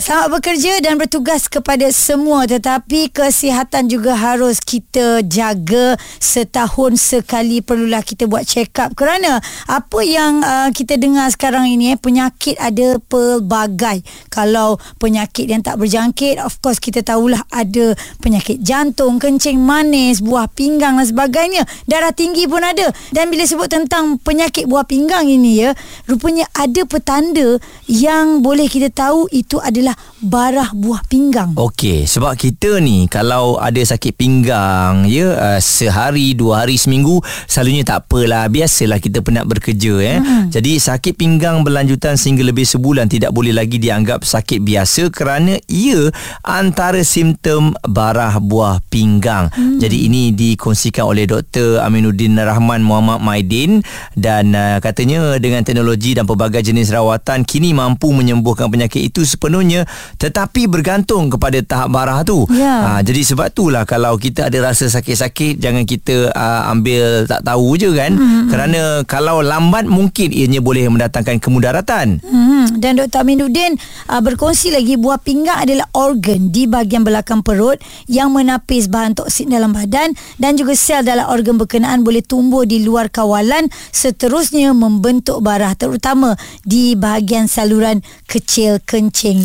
Selamat bekerja dan bertugas kepada semua tetapi kesihatan juga harus kita jaga setahun sekali perlulah kita buat check up. Kerana apa yang uh, kita dengar sekarang ini eh penyakit ada pelbagai. Kalau penyakit yang tak berjangkit of course kita tahulah ada penyakit jantung kencing manis buah pinggang dan sebagainya. Darah tinggi pun ada. Dan bila sebut tentang penyakit buah pinggang ini ya rupanya ada petanda yang boleh kita tahu itu adalah adalah barah buah pinggang. Okey, sebab kita ni kalau ada sakit pinggang ya uh, sehari, dua hari, seminggu selalunya tak apalah, biasalah kita penat bekerja eh. Hmm. Jadi sakit pinggang berlanjutan sehingga lebih sebulan tidak boleh lagi dianggap sakit biasa kerana ia antara simptom barah buah pinggang. Hmm. Jadi ini dikongsikan oleh Dr. Aminuddin Rahman Muhammad Maidin dan uh, katanya dengan teknologi dan pelbagai jenis rawatan kini mampu menyembuhkan penyakit itu sepenuhnya tetapi bergantung kepada tahap barah tu. Ya. Ha, jadi sebab itulah kalau kita ada rasa sakit-sakit jangan kita uh, ambil tak tahu je kan. Hmm. Kerana kalau lambat mungkin ianya boleh mendatangkan kemudaratan. Hmm. Dan Dr. Aminuddin uh, berkongsi lagi buah pinggang adalah organ di bahagian belakang perut yang menapis bahan toksin dalam badan dan juga sel dalam organ berkenaan boleh tumbuh di luar kawalan seterusnya membentuk barah terutama di bahagian saluran kecil kencing.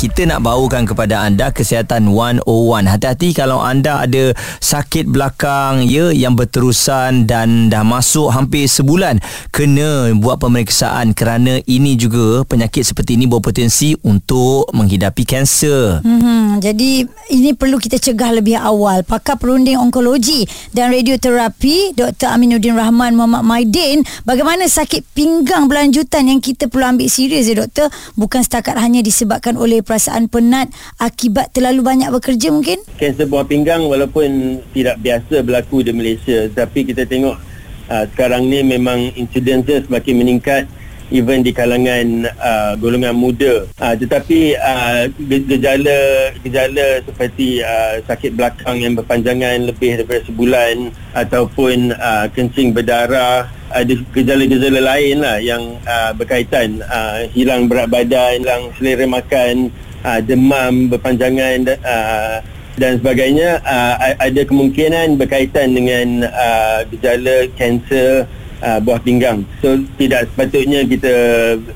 kita nak bawakan kepada anda kesihatan 101. Hati-hati kalau anda ada sakit belakang ya yang berterusan dan dah masuk hampir sebulan kena buat pemeriksaan kerana ini juga penyakit seperti ini berpotensi untuk menghidapi kanser. Hmm, jadi ini perlu kita cegah lebih awal. Pakar perunding onkologi dan radioterapi Dr. Aminuddin Rahman Muhammad Maidin bagaimana sakit pinggang berlanjutan yang kita perlu ambil serius ya doktor bukan setakat hanya disebabkan oleh perasaan penat akibat terlalu banyak bekerja mungkin? Kanser buah pinggang walaupun tidak biasa berlaku di Malaysia tapi kita tengok uh, sekarang ni memang insidensnya semakin meningkat even di kalangan uh, golongan muda. Uh, tetapi uh, gejala gejala seperti uh, sakit belakang yang berpanjangan lebih daripada sebulan ataupun uh, kencing berdarah ada gejala-gejala lain lah yang uh, berkaitan uh, hilang berat badan, hilang selera makan, uh, demam berpanjangan uh, dan sebagainya. Uh, ada kemungkinan berkaitan dengan uh, gejala kanser uh, buah pinggang. So tidak sepatutnya kita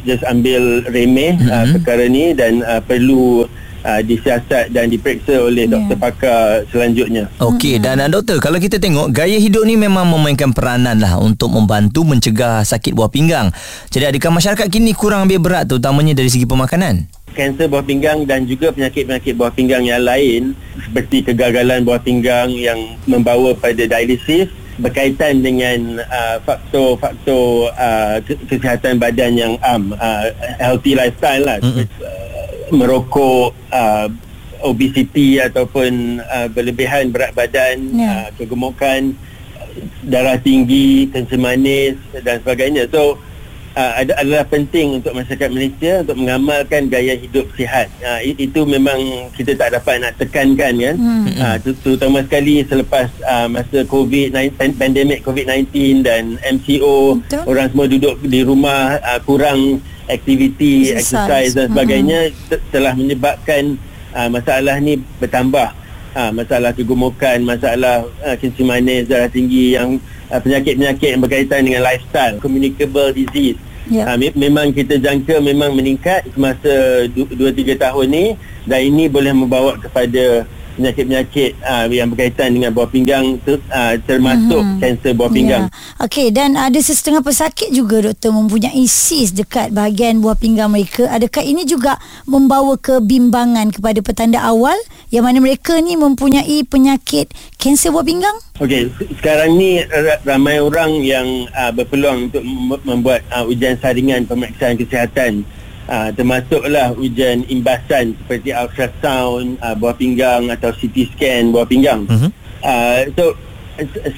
just ambil remeh mm-hmm. uh, perkara ni dan uh, perlu uh, disiasat dan diperiksa oleh yeah. doktor pakar selanjutnya. Okey dan uh, doktor kalau kita tengok gaya hidup ni memang memainkan peranan lah untuk membantu mencegah sakit buah pinggang. Jadi adakah masyarakat kini kurang ambil berat terutamanya dari segi pemakanan? Kanser buah pinggang dan juga penyakit-penyakit buah pinggang yang lain seperti kegagalan buah pinggang yang membawa pada dialisis berkaitan dengan uh, faktor-faktor uh, kesihatan badan yang am uh, healthy lifestyle lah. Mm-hmm merokok uh, obesiti ataupun uh, berlebihan berat badan yeah. uh, kegemukan darah tinggi kencing manis dan sebagainya. So uh, adalah penting untuk masyarakat Malaysia untuk mengamalkan gaya hidup sihat uh, itu memang kita tak dapat nak tekankan kan hmm. uh, terutama sekali selepas uh, masa covid pandemik covid-19 dan MCO Betul. orang semua duduk di rumah uh, kurang aktiviti exercise dan sebagainya hmm. telah menyebabkan uh, masalah ni bertambah uh, masalah kegemukan masalah uh, kencing manis darah tinggi yang uh, penyakit-penyakit yang berkaitan dengan lifestyle communicable disease yeah. uh, me- memang kita jangka memang meningkat semasa 2-3 tahun ni dan ini boleh membawa kepada penyakit-penyakit uh, yang berkaitan dengan buah pinggang ter, uh, termasuk mm-hmm. kanser buah pinggang. Yeah. Okey dan ada setengah pesakit juga doktor mempunyai cyst dekat bahagian buah pinggang mereka. Adakah ini juga membawa kebimbangan kepada petanda awal yang mana mereka ni mempunyai penyakit kanser buah pinggang? Okey, sekarang ni ramai orang yang uh, berpeluang untuk membuat uh, ujian saringan pemeriksaan kesihatan uh, termasuklah ujian imbasan seperti ultrasound uh, buah pinggang atau CT scan buah pinggang. Uh-huh. Uh, so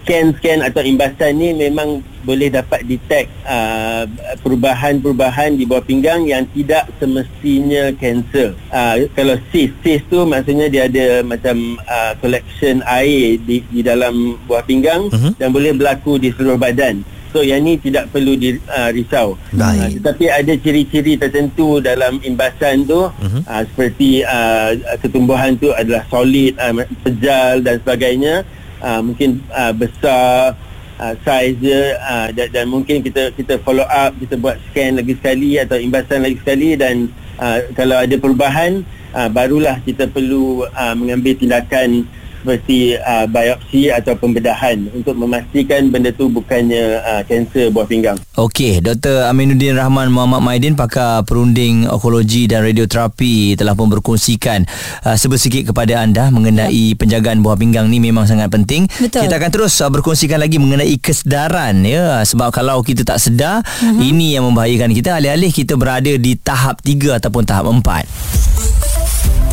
scan-scan atau imbasan ni memang boleh dapat detect uh, perubahan-perubahan di bawah pinggang yang tidak semestinya kanser. Uh, kalau cyst, cyst tu maksudnya dia ada macam uh, collection air di, di dalam buah pinggang uh-huh. dan boleh berlaku di seluruh badan. So yang ni tidak perlu di, uh, risau. Uh, tetapi ada ciri-ciri tertentu dalam imbasan tu uh-huh. uh, seperti uh, ketumbuhan tu adalah solid, uh, pejal dan sebagainya uh, mungkin uh, besar uh, size dia uh, dan, dan mungkin kita kita follow up kita buat scan lagi sekali atau imbasan lagi sekali dan uh, kalau ada perubahan uh, barulah kita perlu uh, mengambil tindakan seperti uh, biopsi atau pembedahan untuk memastikan benda tu bukannya kanser uh, buah pinggang. Okey, Dr. Aminuddin Rahman Muhammad Maidin pakar perunding onkologi dan radioterapi telah pun berkongsikan uh, sebesikit kepada anda mengenai ya. penjagaan buah pinggang ni memang sangat penting. Betul. Kita akan terus uh, berkongsikan lagi mengenai kesedaran ya sebab kalau kita tak sedar uh-huh. ini yang membahayakan kita alih-alih kita berada di tahap 3 ataupun tahap 4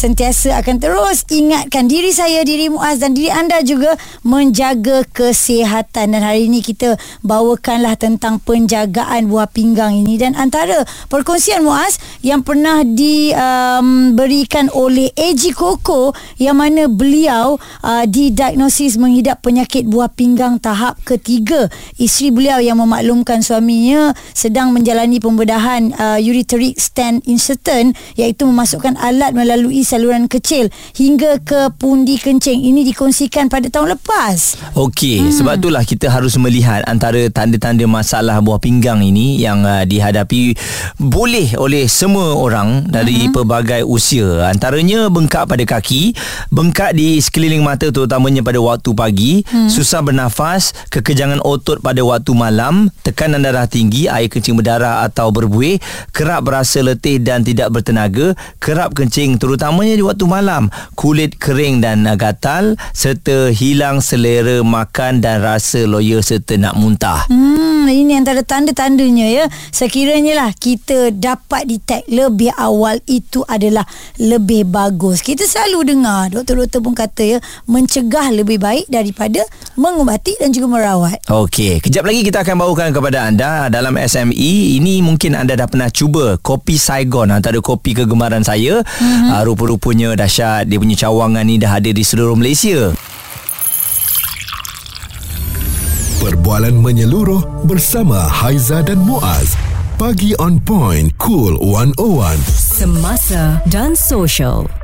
sentiasa akan terus ingatkan diri saya, diri Muaz dan diri anda juga menjaga kesihatan. Dan hari ini kita bawakanlah tentang penjagaan buah pinggang ini. Dan antara perkongsian Muaz yang pernah diberikan um, oleh AG Koko yang mana beliau uh, didiagnosis mengidap penyakit buah pinggang tahap ketiga. Isteri beliau yang memaklumkan suaminya sedang menjalani pembedahan uh, ureteric stent insertion iaitu memasukkan alat melalui saluran kecil hingga ke pundi kencing. Ini dikongsikan pada tahun lepas. Okey, hmm. sebab itulah kita harus melihat antara tanda-tanda masalah buah pinggang ini yang uh, dihadapi boleh oleh semua orang dari hmm. pelbagai usia. Antaranya bengkak pada kaki, bengkak di sekeliling mata terutamanya pada waktu pagi, hmm. susah bernafas, kekejangan otot pada waktu malam, tekanan darah tinggi, air kencing berdarah atau berbuih, kerap berasa letih dan tidak bertenaga, kerap kencing terutama terutamanya di waktu malam kulit kering dan gatal serta hilang selera makan dan rasa loya serta nak muntah. Hmm, ini antara tanda-tandanya ya. Sekiranya lah kita dapat detect lebih awal itu adalah lebih bagus. Kita selalu dengar doktor-doktor pun kata ya mencegah lebih baik daripada mengubati dan juga merawat Okey, kejap lagi kita akan bawakan kepada anda dalam SME ini mungkin anda dah pernah cuba kopi Saigon antara kopi kegemaran saya mm-hmm. uh, rupa-rupanya dahsyat dia punya cawangan ni dah ada di seluruh Malaysia. Perbualan menyeluruh bersama Haiza dan Muaz. Pagi on point, cool 101. Semasa dan social.